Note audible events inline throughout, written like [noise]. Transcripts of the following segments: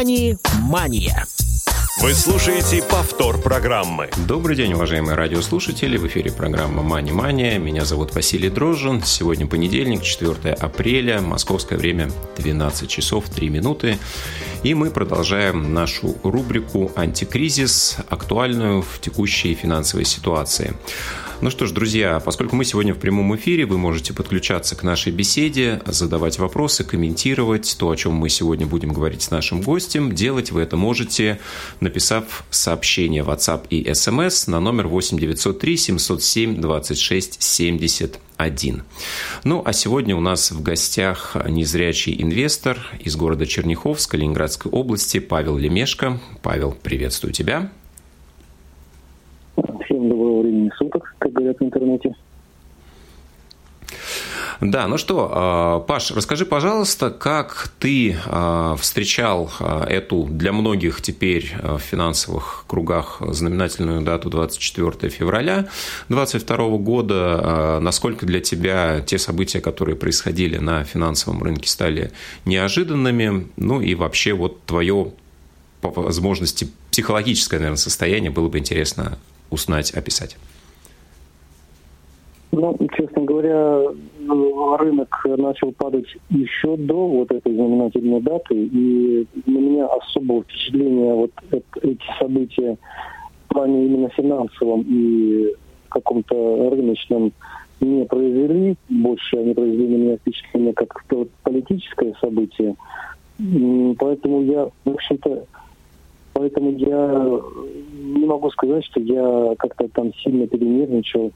«Мани-мания». Вы слушаете повтор программы. Добрый день, уважаемые радиослушатели. В эфире программа «Мани Мания». Меня зовут Василий Дрожжин. Сегодня понедельник, 4 апреля, московское время 12 часов 3 минуты. И мы продолжаем нашу рубрику «Антикризис», актуальную в текущей финансовой ситуации. Ну что ж, друзья, поскольку мы сегодня в прямом эфире, вы можете подключаться к нашей беседе, задавать вопросы, комментировать то, о чем мы сегодня будем говорить с нашим гостем. Делать вы это можете, написав сообщение в WhatsApp и SMS на номер 8 903 707 26 71. Ну, а сегодня у нас в гостях незрячий инвестор из города Черняховск, Калининградской области, Павел Лемешко. Павел, приветствую тебя. Как говорят в интернете. Да, ну что, а, Паш, расскажи, пожалуйста, как ты а, встречал а, эту для многих теперь в финансовых кругах знаменательную дату 24 февраля 2022 года, насколько для тебя те события, которые происходили на финансовом рынке, стали неожиданными, ну и вообще вот твое по возможности психологическое, наверное, состояние было бы интересно узнать, описать? Ну, честно говоря, рынок начал падать еще до вот этой знаменательной даты, и на меня особого впечатления вот эти события в плане именно финансовом и каком-то рыночном не произвели. Больше они произвели на меня впечатление как политическое событие. Поэтому я, в общем-то, Поэтому я не могу сказать, что я как-то там сильно перенервничал.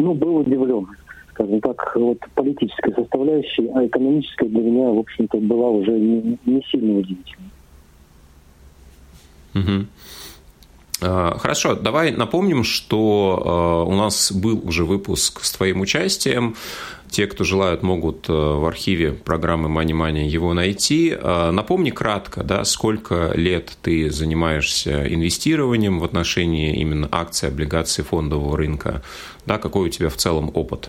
Ну, был удивлен, скажем так, вот политической составляющей, а экономическая для меня, в общем-то, была уже не, не сильно удивительной. Угу. Хорошо, давай напомним, что а, у нас был уже выпуск с твоим участием. Те, кто желают, могут э, в архиве программы Money Money его найти. А, напомни кратко, да, сколько лет ты занимаешься инвестированием в отношении именно акций, облигаций фондового рынка, да, какой у тебя в целом опыт?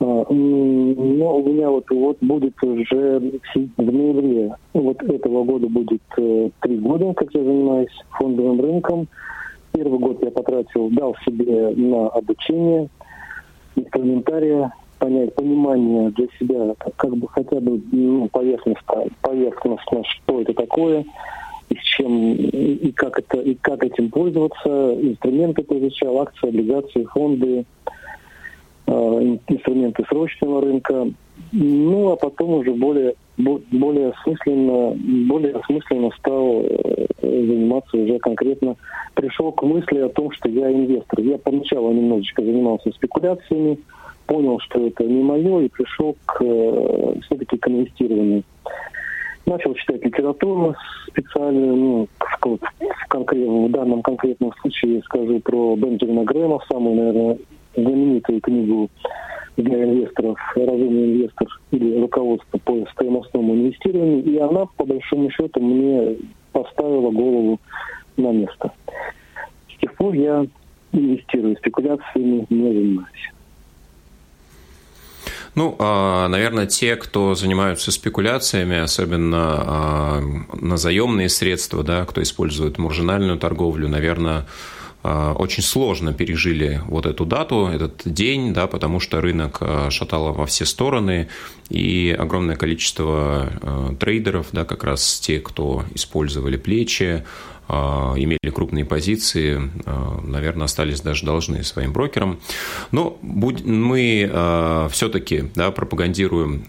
А, ну, у меня вот, вот будет уже в ноябре вот этого года будет э, три года, как я занимаюсь фондовым рынком. Первый год я потратил, дал себе на обучение – инструментария, понять, понимание для себя, как бы хотя бы ну, поверхностно, поверхностно, что это такое, и с чем, и как, это, и как этим пользоваться. Инструменты изучал, акции, облигации, фонды, э, инструменты срочного рынка. Ну, а потом уже более, более осмысленно, более осмысленно стал э, заниматься уже конкретно. Пришел к мысли о том, что я инвестор. Я поначалу немножечко занимался спекуляциями, понял, что это не мое, и пришел к э, все-таки к инвестированию. Начал читать литературу специальную, ну, в, в, конкрет, в данном конкретном случае скажу про Бенджамина Грэма, самую, наверное, знаменитую книгу для инвесторов «Разумный инвестор» или «Руководство по стоимостному инвестированию». И она, по большому счету, мне поставила голову на место. С тех пор я инвестирую, спекуляциями не занимаюсь. Ну, а, наверное, те, кто занимаются спекуляциями, особенно а, на заемные средства, да, кто использует маржинальную торговлю, наверное, очень сложно пережили вот эту дату, этот день, да, потому что рынок а, шатало во все стороны, и огромное количество а, трейдеров, да, как раз те, кто использовали плечи, имели крупные позиции, а, наверное, остались даже должны своим брокерам. Но мы а, все-таки да, пропагандируем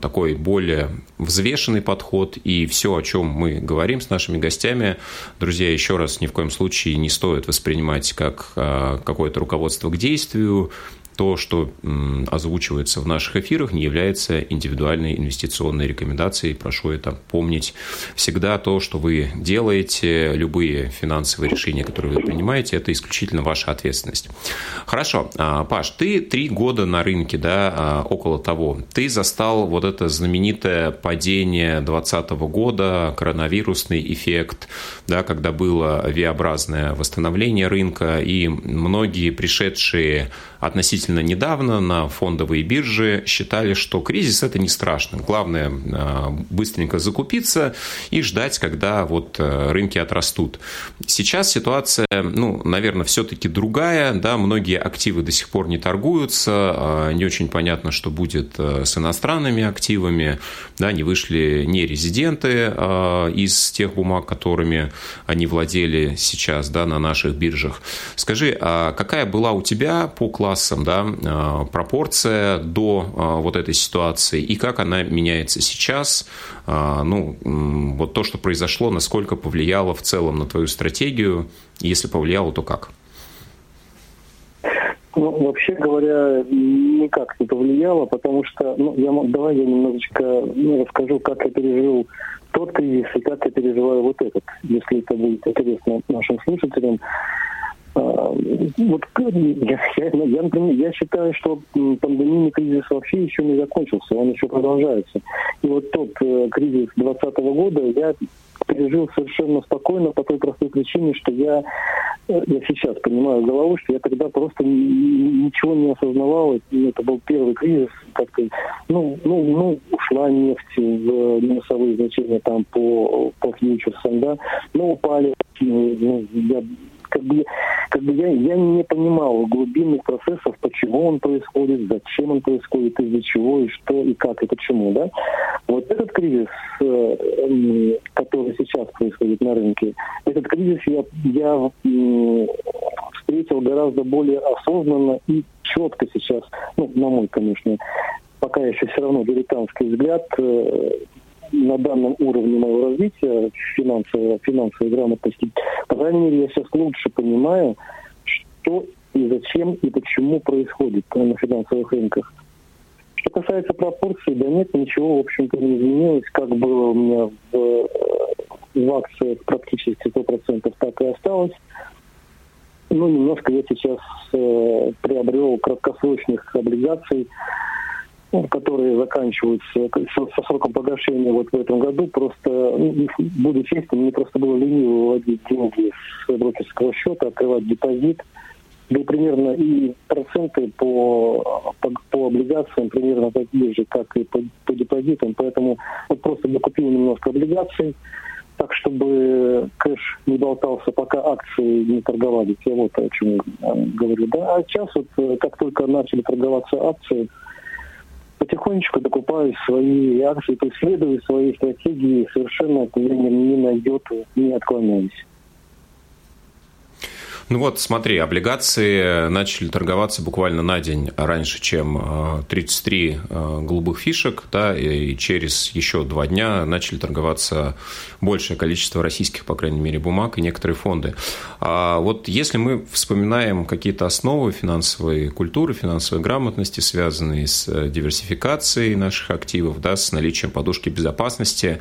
такой более взвешенный подход, и все, о чем мы говорим с нашими гостями, друзья, еще раз, ни в коем случае не стоит воспринимать как какое-то руководство к действию, то, что озвучивается в наших эфирах, не является индивидуальной инвестиционной рекомендацией. Прошу это помнить. Всегда то, что вы делаете, любые финансовые решения, которые вы принимаете, это исключительно ваша ответственность. Хорошо. А, Паш, ты три года на рынке, да, а, около того. Ты застал вот это знаменитое падение 2020 года, коронавирусный эффект, да, когда было V-образное восстановление рынка, и многие пришедшие относительно относительно недавно на фондовые биржи считали, что кризис это не страшно. Главное быстренько закупиться и ждать, когда вот рынки отрастут. Сейчас ситуация, ну, наверное, все-таки другая. Да, многие активы до сих пор не торгуются. Не очень понятно, что будет с иностранными активами. Да, не вышли не резиденты из тех бумаг, которыми они владели сейчас да, на наших биржах. Скажи, а какая была у тебя по классам да, а, пропорция до а, вот этой ситуации и как она меняется сейчас? Ну, вот то, что произошло, насколько повлияло в целом на твою стратегию? Если повлияло, то как? Ну, вообще говоря, никак не повлияло, потому что, ну, я, давай я немножечко ну, расскажу, как я пережил тот кризис и как я переживаю вот этот, если это будет интересно нашим слушателям. А, вот я, я, я, например, я считаю, что пандемийный кризис вообще еще не закончился, он еще продолжается. И вот тот э, кризис 2020 года я пережил совершенно спокойно по той простой причине, что я, э, я сейчас понимаю головой, что я тогда просто ничего не осознавал. Это был первый кризис, как-то, ну, ну, ну, ушла нефть в минусовые значения там по, по фьючерсам, да, ну, упали, ну, я как бы, как бы я, я не понимал глубинных процессов, почему он происходит, зачем он происходит, из-за чего, и что, и как, и почему, да. Вот этот кризис, э, который сейчас происходит на рынке, этот кризис я, я встретил гораздо более осознанно и четко сейчас, ну, на мой, конечно, пока еще все равно дилетантский взгляд, э, на данном уровне моего развития финансовой, финансовой грамотности, по крайней мере, я сейчас лучше понимаю, что и зачем и почему происходит на финансовых рынках. Что касается пропорций, да нет, ничего, в общем-то, не изменилось. Как было у меня в, в акциях практически 100%, так и осталось. Ну, немножко я сейчас э, приобрел краткосрочных облигаций которые заканчиваются со сроком погашения вот в этом году, просто, ну, буду честным, мне просто было лениво выводить деньги с брокерского счета, открывать депозит. Да и примерно и проценты по, по, по облигациям примерно такие же, как и по, по депозитам. Поэтому вот просто докупил немножко облигаций, так, чтобы кэш не болтался, пока акции не торговались. Я вот о чем говорю. Да? А сейчас вот, э, как только начали торговаться акции, потихонечку докупаю свои акции, то есть следую своей стратегии, совершенно от нее не найдет, не отклоняюсь. Ну вот, смотри, облигации начали торговаться буквально на день раньше, чем 33 э, э, голубых фишек, да, и через еще два дня начали торговаться большее количество российских, по крайней мере, бумаг и некоторые фонды. А вот если мы вспоминаем какие-то основы финансовой культуры, финансовой грамотности, связанные с э, диверсификацией наших активов, да, с наличием подушки безопасности,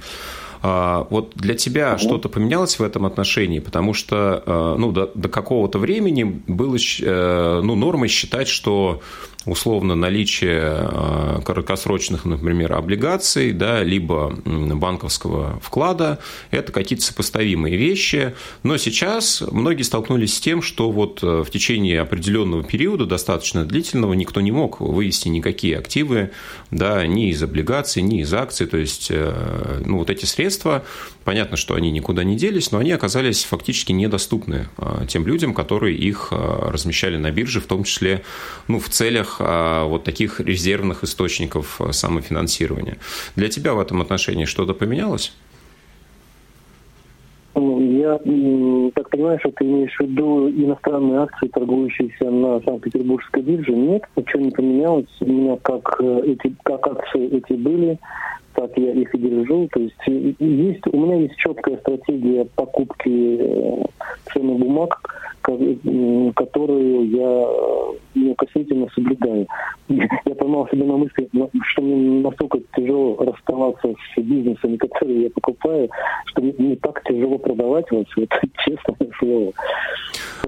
вот для тебя угу. что-то поменялось в этом отношении? Потому что э, ну, до, до какого-то времени было э, ну, нормой считать, что условно наличие э, краткосрочных, например, облигаций, да, либо банковского вклада, это какие-то сопоставимые вещи. Но сейчас многие столкнулись с тем, что вот э, в течение определенного периода, достаточно длительного, никто не мог вывести никакие активы, да, ни из облигаций, ни из акций. То есть, э, ну, вот эти средства, понятно, что они никуда не делись, но они оказались фактически недоступны тем людям, которые их размещали на бирже, в том числе ну, в целях а, вот таких резервных источников а, самофинансирования. Для тебя в этом отношении что-то поменялось? Ну, я так понимаю, что ты имеешь в виду иностранные акции, торгующиеся на Санкт-Петербургской бирже. Нет, ничего не поменялось. У меня как э, эти, как акции эти были, так я их и держу. То есть, есть у меня есть четкая стратегия покупки э, ценных бумаг, которую я э, неукоснительно соблюдаю. [laughs] Я поймал себе на мысли, что мне настолько тяжело расставаться с бизнесами, которые я покупаю, что мне не так тяжело продавать, вот, вот [laughs] честное слово.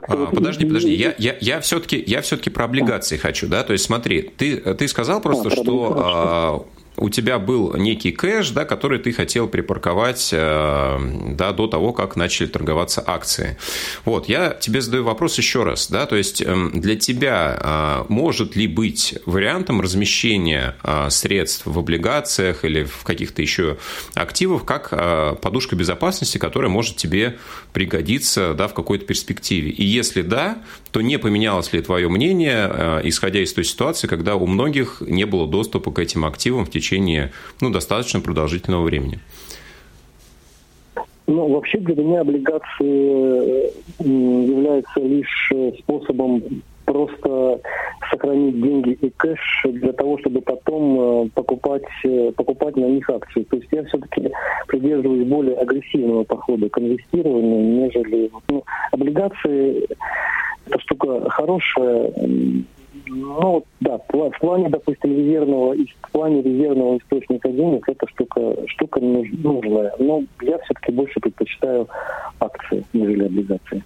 А, подожди, подожди, я, я, я все-таки я все-таки про облигации хочу, да, то есть смотри, ты, ты сказал просто, а, что у тебя был некий кэш, да, который ты хотел припарковать э, да, до того, как начали торговаться акции. Вот, я тебе задаю вопрос еще раз. Да, то есть эм, для тебя может ли быть вариантом размещения средств в облигациях или в каких-то еще активах как подушка безопасности, которая может тебе пригодиться да, в какой-то перспективе? И если да, то не поменялось ли твое мнение, исходя из той ситуации, когда у многих не было доступа к этим активам в течение ну, достаточно продолжительного времени? Ну, вообще для меня облигации э, являются лишь э, способом просто сохранить деньги и кэш для того, чтобы потом э, покупать, покупать на них акции. То есть я все-таки придерживаюсь более агрессивного подхода к инвестированию, нежели ну, облигации. Это штука хорошая, ну, да, в плане, допустим, резервного, в плане резервного источника денег эта штука, штука нужная. Но я все-таки больше предпочитаю акции, нежели облигации.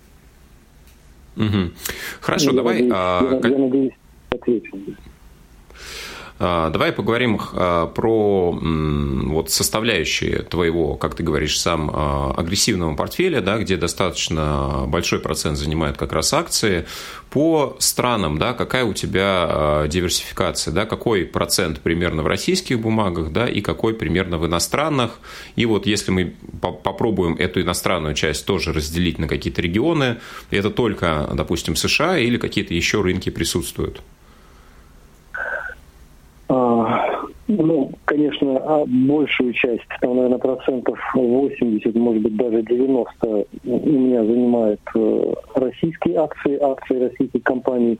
Угу. Хорошо, я давай... Надеюсь, а, я, надеюсь, ответил. А, давай поговорим а, про вот составляющие твоего, как ты говоришь, сам а, агрессивного портфеля, да, где достаточно большой процент занимают как раз акции. По странам, да, какая у тебя диверсификация, да, какой процент примерно в российских бумагах, да, и какой примерно в иностранных. И вот если мы попробуем эту иностранную часть тоже разделить на какие-то регионы, это только, допустим, США или какие-то еще рынки присутствуют? Ну, конечно, а большую часть, там, наверное, процентов 80, может быть, даже 90 у меня занимают э, российские акции, акции российских компаний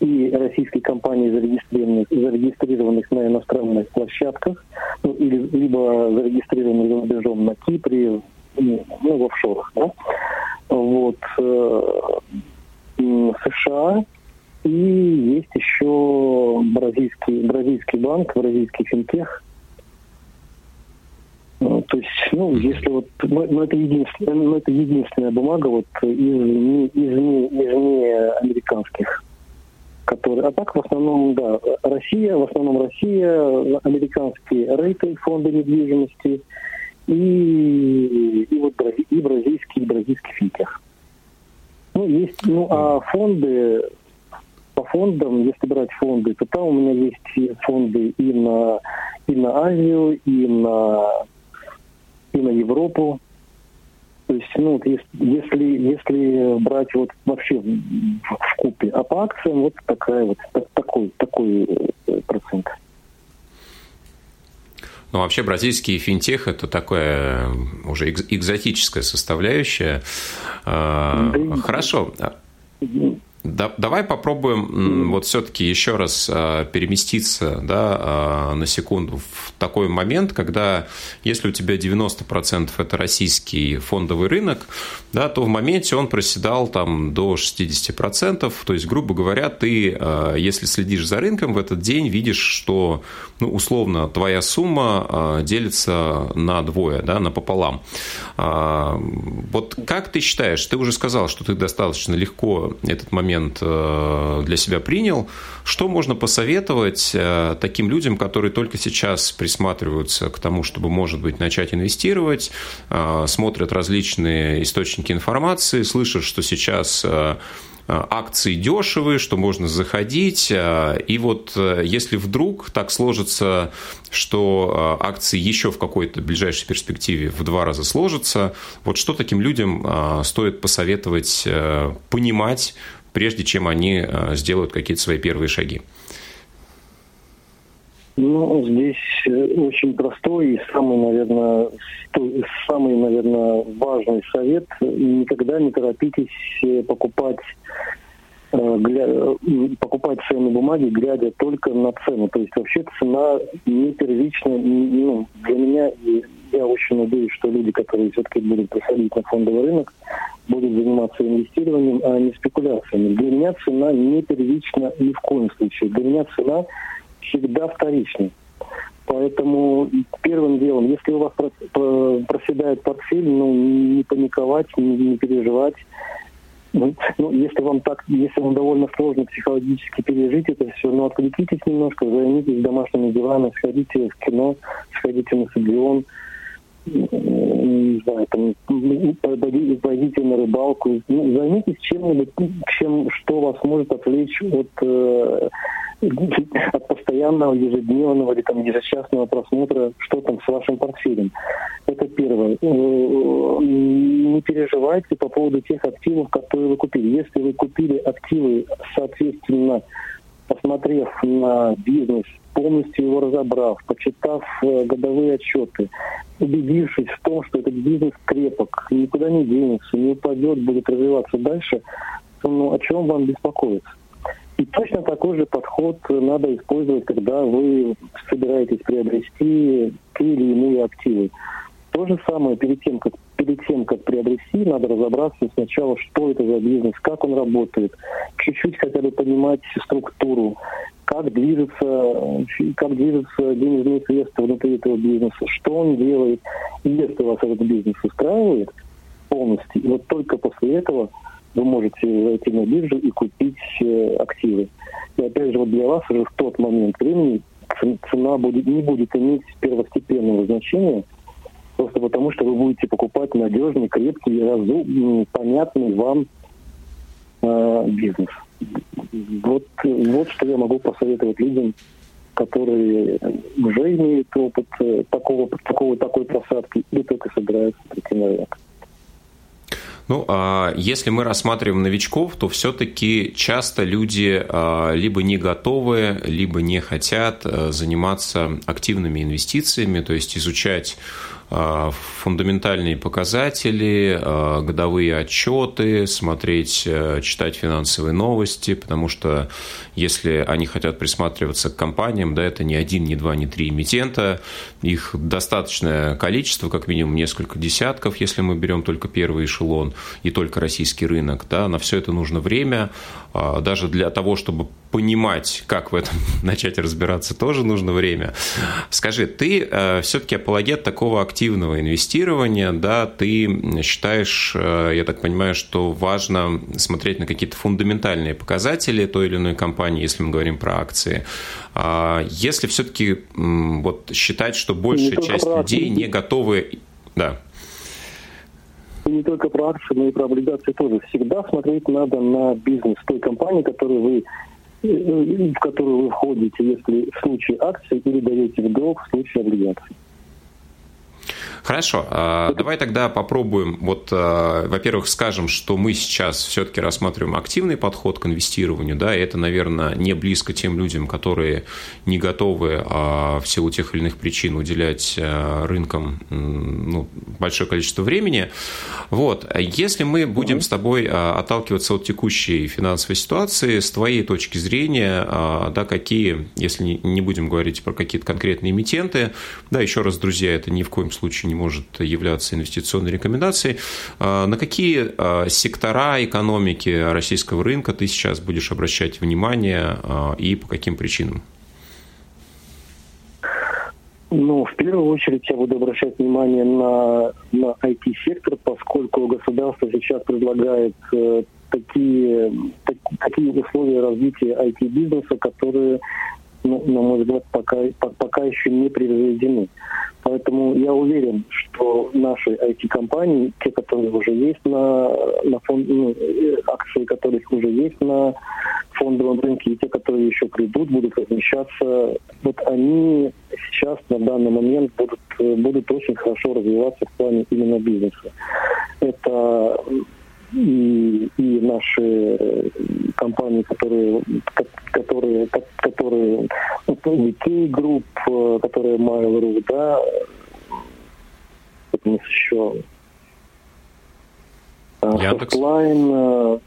и российские компании, зарегистрированных, зарегистрированных на иностранных площадках, ну, или, либо зарегистрированных за рубежом на Кипре, ну, в офшорах. Да? Вот. Э, США и есть еще бразильский, бразильский банк, бразильский финтех. Ну, то есть, ну, если вот, ну, ну, это единственная, ну, это единственная бумага вот из, из, из, из не американских, которые, а так в основном, да, Россия, в основном Россия, американские рейты, фонды недвижимости и, и вот и бразильский, и бразильский финтех. Ну, есть, ну, а фонды, по фондам, если брать фонды, то там у меня есть фонды и на, и на Азию, и на, и на Европу. То есть, ну, если, если, брать вот вообще в, в купе, а по акциям вот такая вот, такой, такой э, процент. Ну, вообще, бразильский финтех – это такая уже экзотическая составляющая. Да, Хорошо. Да, давай попробуем вот все-таки еще раз а, переместиться да, а, на секунду в такой момент, когда если у тебя 90% это российский фондовый рынок, да, то в моменте он проседал там до 60%. То есть, грубо говоря, ты, а, если следишь за рынком в этот день, видишь, что ну, условно твоя сумма делится на двое, да, напополам. Вот как ты считаешь, ты уже сказал, что ты достаточно легко этот момент момент э, для себя принял. Что можно посоветовать э, таким людям, которые только сейчас присматриваются к тому, чтобы, может быть, начать инвестировать, э, смотрят различные источники информации, слышат, что сейчас акции дешевые, что можно заходить. И вот если вдруг так сложится, что акции еще в какой-то ближайшей перспективе в два раза сложатся, вот что таким людям стоит посоветовать понимать прежде чем они э, сделают какие-то свои первые шаги? Ну, здесь э, очень простой и самый, наверное, самый, наверное, важный совет. Никогда не торопитесь э, покупать покупать ценные бумаги, глядя только на цену. То есть вообще цена не первичная. Ну, для меня, я очень надеюсь, что люди, которые все-таки будут приходить на фондовый рынок, будет заниматься инвестированием, а не спекуляциями. Для меня цена не первична ни в коем случае. Для меня цена всегда вторична. Поэтому первым делом, если у вас проседает портфель, ну, не паниковать, не, не переживать. Ну, ну, если вам так, если вам довольно сложно психологически пережить это все, ну, отвлекитесь немножко, займитесь домашними делами, сходите в кино, сходите на стадион, не знаю, там, пойдите, пойдите на рыбалку, ну, займитесь чем-нибудь, чем, что вас может отвлечь от, э, от постоянного ежедневного или там ежечасного просмотра, что там с вашим портфелем. Это первое. Э, не переживайте по поводу тех активов, которые вы купили. Если вы купили активы, соответственно, посмотрев на бизнес, полностью его разобрав, почитав э, годовые отчеты, убедившись в том, что этот бизнес крепок, никуда не денется, не упадет, будет развиваться дальше, ну, о чем вам беспокоиться? И точно такой же подход надо использовать, когда вы собираетесь приобрести те или иные активы. То же самое перед тем, как перед тем, как приобрести, надо разобраться сначала, что это за бизнес, как он работает, чуть-чуть хотя бы понимать структуру, как движется, как движется денежные средства внутри этого бизнеса, что он делает. И если вас этот бизнес устраивает полностью, и вот только после этого вы можете зайти на биржу и купить э, активы. И опять же, вот для вас уже в тот момент времени цена будет, не будет иметь первостепенного значения, Просто потому, что вы будете покупать надежный, крепкий, разумный, понятный вам э, бизнес. Вот, вот что я могу посоветовать людям, которые уже имеют опыт э, такого, такого, такой просадки или только собираются прийти на. Ну, а если мы рассматриваем новичков, то все-таки часто люди а, либо не готовы, либо не хотят э, заниматься активными инвестициями, то есть изучать а, фундаментальные показатели, а, годовые отчеты, смотреть, читать финансовые новости, потому что если они хотят присматриваться к компаниям, да, это не один, не два, не три эмитента, их достаточное количество, как минимум несколько десятков, если мы берем только первый эшелон и только российский рынок, да, на все это нужно время, а, даже для того, чтобы понимать, как в этом [laughs] начать разбираться, тоже нужно время. Скажи, ты э, все-таки апологет такого активного инвестирования, да, ты считаешь, э, я так понимаю, что важно смотреть на какие-то фундаментальные показатели той или иной компании, если мы говорим про акции. А если все-таки вот считать, что большая часть людей не готовы... Да. И не только про акции, но и про облигации тоже. Всегда смотреть надо на бизнес той компании, которую вы в которую вы входите, если в случае акций или даете в долг в случае облигаций. Хорошо, а, давай тогда попробуем. Вот, а, во-первых, скажем, что мы сейчас все-таки рассматриваем активный подход к инвестированию, да, и это, наверное, не близко тем людям, которые не готовы а, в силу тех или иных причин уделять рынкам ну, большое количество времени. Вот, если мы будем с тобой отталкиваться от текущей финансовой ситуации, с твоей точки зрения, да, какие, если не будем говорить про какие-то конкретные эмитенты, да, еще раз, друзья, это ни в коем случае не не может являться инвестиционной рекомендацией. А, на какие а, сектора экономики российского рынка ты сейчас будешь обращать внимание а, и по каким причинам? Ну, в первую очередь я буду обращать внимание на, на IT-сектор, поскольку государство сейчас предлагает э, такие, так, такие условия развития IT-бизнеса, которые ну, на мой взгляд, пока, пока еще не превзойдены. Поэтому я уверен, что наши IT-компании, те, которые уже есть на, на фонд, ну, акции которых уже есть на фондовом рынке, и те, которые еще придут, будут размещаться, вот они сейчас на данный момент будут, будут очень хорошо развиваться в плане именно бизнеса. Это и, и наши э, компании, которые, которые, которые, UK Group, э, которые Mail.ru, да, у нас еще Яндекс. Softline,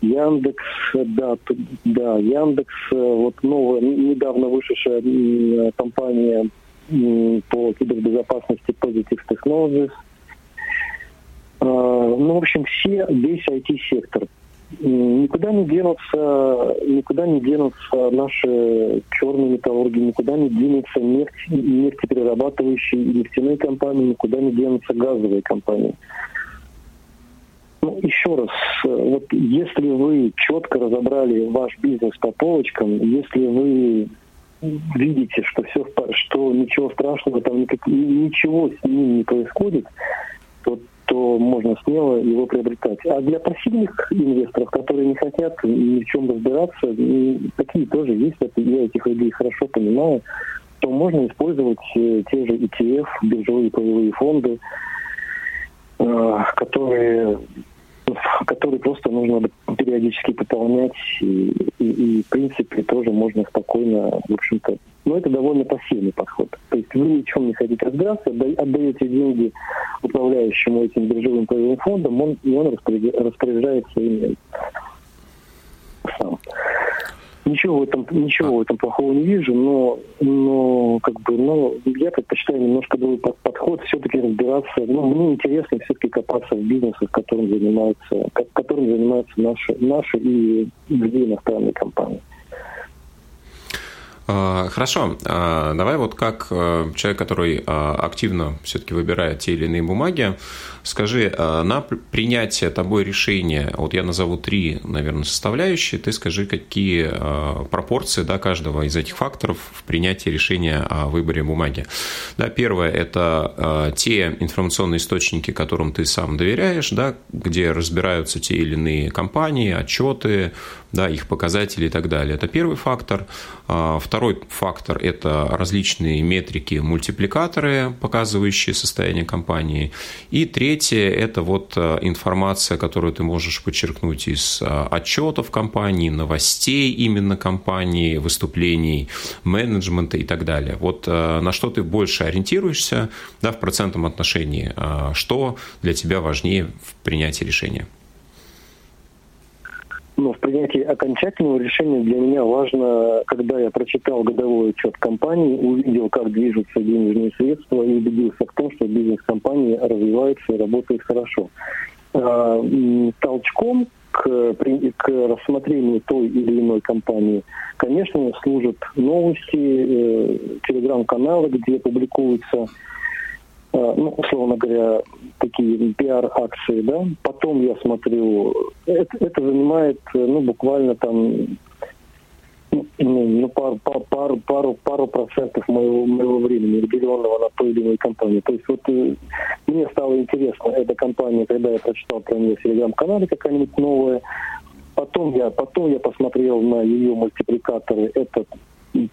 Яндекс, да, да, Яндекс, вот новая, недавно вышедшая компания по кибербезопасности Positive Technologies – ну, в общем, все, весь IT-сектор. Никуда не денутся, никуда не денутся наши черные металлурги, никуда не денутся нефть, нефтеперерабатывающие и нефтяные компании, никуда не денутся газовые компании. Ну, еще раз, вот если вы четко разобрали ваш бизнес по полочкам, если вы видите, что все, что ничего страшного, там никак, ничего с ним не происходит, то, то можно смело его приобретать. А для пассивных инвесторов, которые не хотят ни в чем разбираться, такие тоже есть, я этих людей хорошо понимаю, то можно использовать э, те же ETF, биржевые паевые фонды, э, которые которые просто нужно периодически пополнять, и, и, и в принципе тоже можно спокойно, в общем-то, но это довольно пассивный подход. То есть вы ни в чем не хотите разбираться, отдаете деньги управляющему этим биржевым паевым фондом, он, и он распоряжается ими сам. Ничего в этом, ничего в этом плохого не вижу, но, но как бы, ну, я предпочитаю немножко другой подход, все-таки разбираться. Ну, мне интересно все-таки копаться в бизнесах, которым занимаются, которым занимаются наши, наши и другие иностранные компании. А, хорошо, а, давай вот как э, человек, который а, активно все-таки выбирает те или иные бумаги, скажи, на принятие тобой решения, вот я назову три, наверное, составляющие, ты скажи, какие пропорции да, каждого из этих факторов в принятии решения о выборе бумаги. Да, первое – это те информационные источники, которым ты сам доверяешь, да, где разбираются те или иные компании, отчеты, да, их показатели и так далее. Это первый фактор. А, второй фактор – это различные метрики, мультипликаторы, показывающие состояние компании. И третье – это вот а, информация, которую ты можешь подчеркнуть из а, отчетов компании, новостей именно компании, выступлений менеджмента и так далее. Вот на что ты больше ориентируешься да, в процентном отношении, что для тебя важнее в принятии решения? Но в принятии окончательного решения для меня важно, когда я прочитал годовой отчет компании, увидел, как движутся денежные средства и убедился в том, что бизнес компании развивается и работает хорошо. А, толчком к, к рассмотрению той или иной компании, конечно, служат новости, э, телеграм-каналы, где публикуются Э, ну, условно говоря, такие пиар-акции, да. Потом я смотрю, это, это занимает, э, ну, буквально там ну, ну пару, пару, пару, пару процентов моего, моего времени, уделенного на ту или иную компанию. То есть вот э, мне стало интересно эта компания, когда я прочитал про нее в телеграм-канале какая-нибудь новая. Потом я, потом я посмотрел на ее мультипликаторы. Это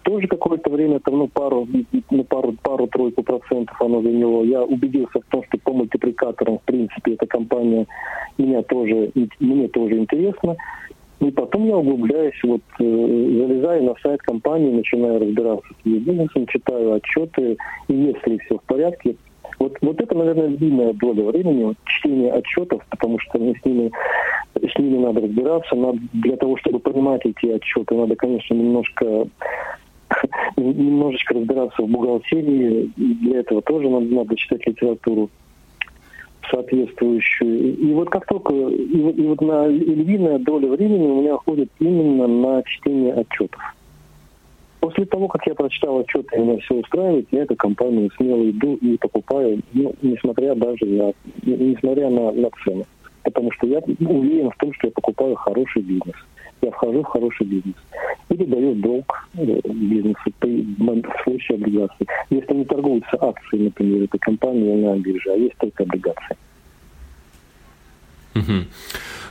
тоже какое-то время, там, ну, пару, ну, пару, пару-тройку процентов оно заняло. Я убедился в том, что по мультипликаторам, в принципе, эта компания меня тоже, мне тоже интересна. И потом я углубляюсь, вот, э, залезаю на сайт компании, начинаю разбираться с ее бизнесом, читаю отчеты, и если все в порядке, вот, вот это, наверное, длинная доля времени, вот, чтение отчетов, потому что с ними, с ними надо разбираться. Надо, для того, чтобы понимать эти отчеты, надо, конечно, немножко [laughs] немножечко разбираться в бухгалтерии. Для этого тоже надо, надо читать литературу соответствующую. И вот как только, и, и вот на львиная доля времени у меня уходит именно на чтение отчетов. После того, как я прочитал отчет и меня все устраивает, я эту компанию смело иду и покупаю, ну, несмотря даже на, несмотря на, на цены. Потому что я уверен в том, что я покупаю хороший бизнес. Я вхожу в хороший бизнес. Или даю долг э, бизнесу в случае облигаций. Если не торгуются акции, например, этой компании на бирже, а есть только облигации.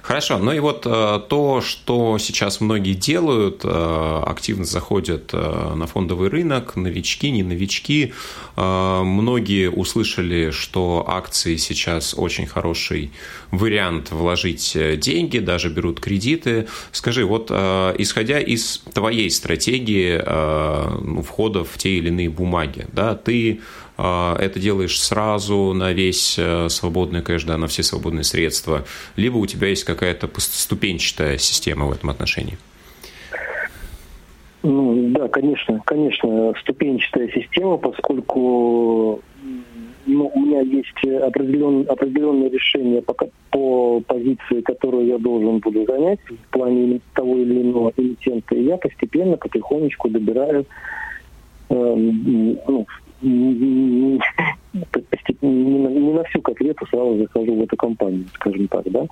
Хорошо, ну и вот э, то, что сейчас многие делают, э, активно заходят э, на фондовый рынок, новички, не новички. Многие услышали, что акции сейчас очень хороший вариант вложить деньги, даже берут кредиты. Скажи, вот исходя из твоей стратегии входа в те или иные бумаги, да, ты это делаешь сразу на весь э, свободный кэш, да, на все свободные средства, либо у тебя есть какая-то ступенчатая система в этом отношении? Ну, да, конечно, конечно, ступенчатая система, поскольку ну, у меня есть определен, определенное решение по, по позиции, которую я должен буду занять в плане того или иного эмитента. И я постепенно, потихонечку добираю э, ну, не, не котлету сразу захожу в эту компанию, скажем так, да.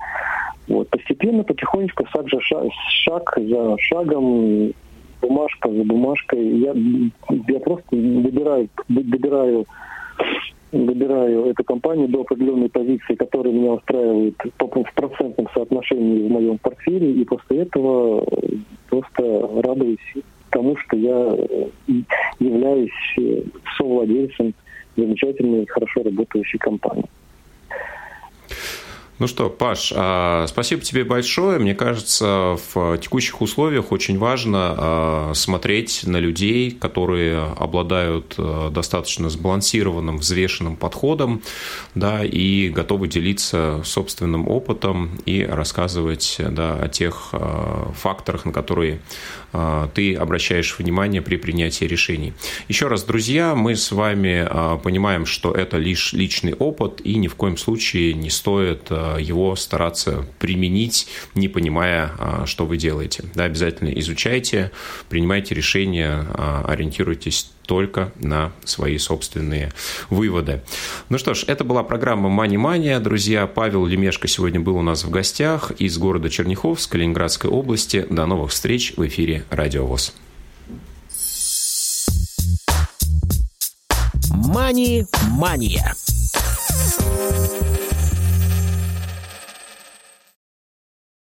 Вот. Постепенно, потихонечку, шаг, за шаг, шаг за шагом, бумажка за бумажкой, я, я просто выбираю, выбираю выбираю эту компанию до определенной позиции, которая меня устраивает в процентном соотношении в моем портфеле, и после этого просто радуюсь тому, что я являюсь совладельцем замечательной, хорошо работающей компании. Ну что, Паш, а, спасибо тебе большое. Мне кажется, в текущих условиях очень важно а, смотреть на людей, которые обладают а, достаточно сбалансированным, взвешенным подходом, да, и готовы делиться собственным опытом и рассказывать да, о тех факторах, на которые ты обращаешь внимание при принятии решений. Еще раз, друзья, мы с вами понимаем, что это лишь личный опыт, и ни в коем случае не стоит его стараться применить, не понимая, а, что вы делаете. Да, обязательно изучайте, принимайте решения, а, ориентируйтесь только на свои собственные выводы. Ну что ж, это была программа «Мани Мания». Друзья, Павел Лемешко сегодня был у нас в гостях из города Черняховск, Калининградской области. До новых встреч в эфире «Радио ВОЗ». «Мани-мания».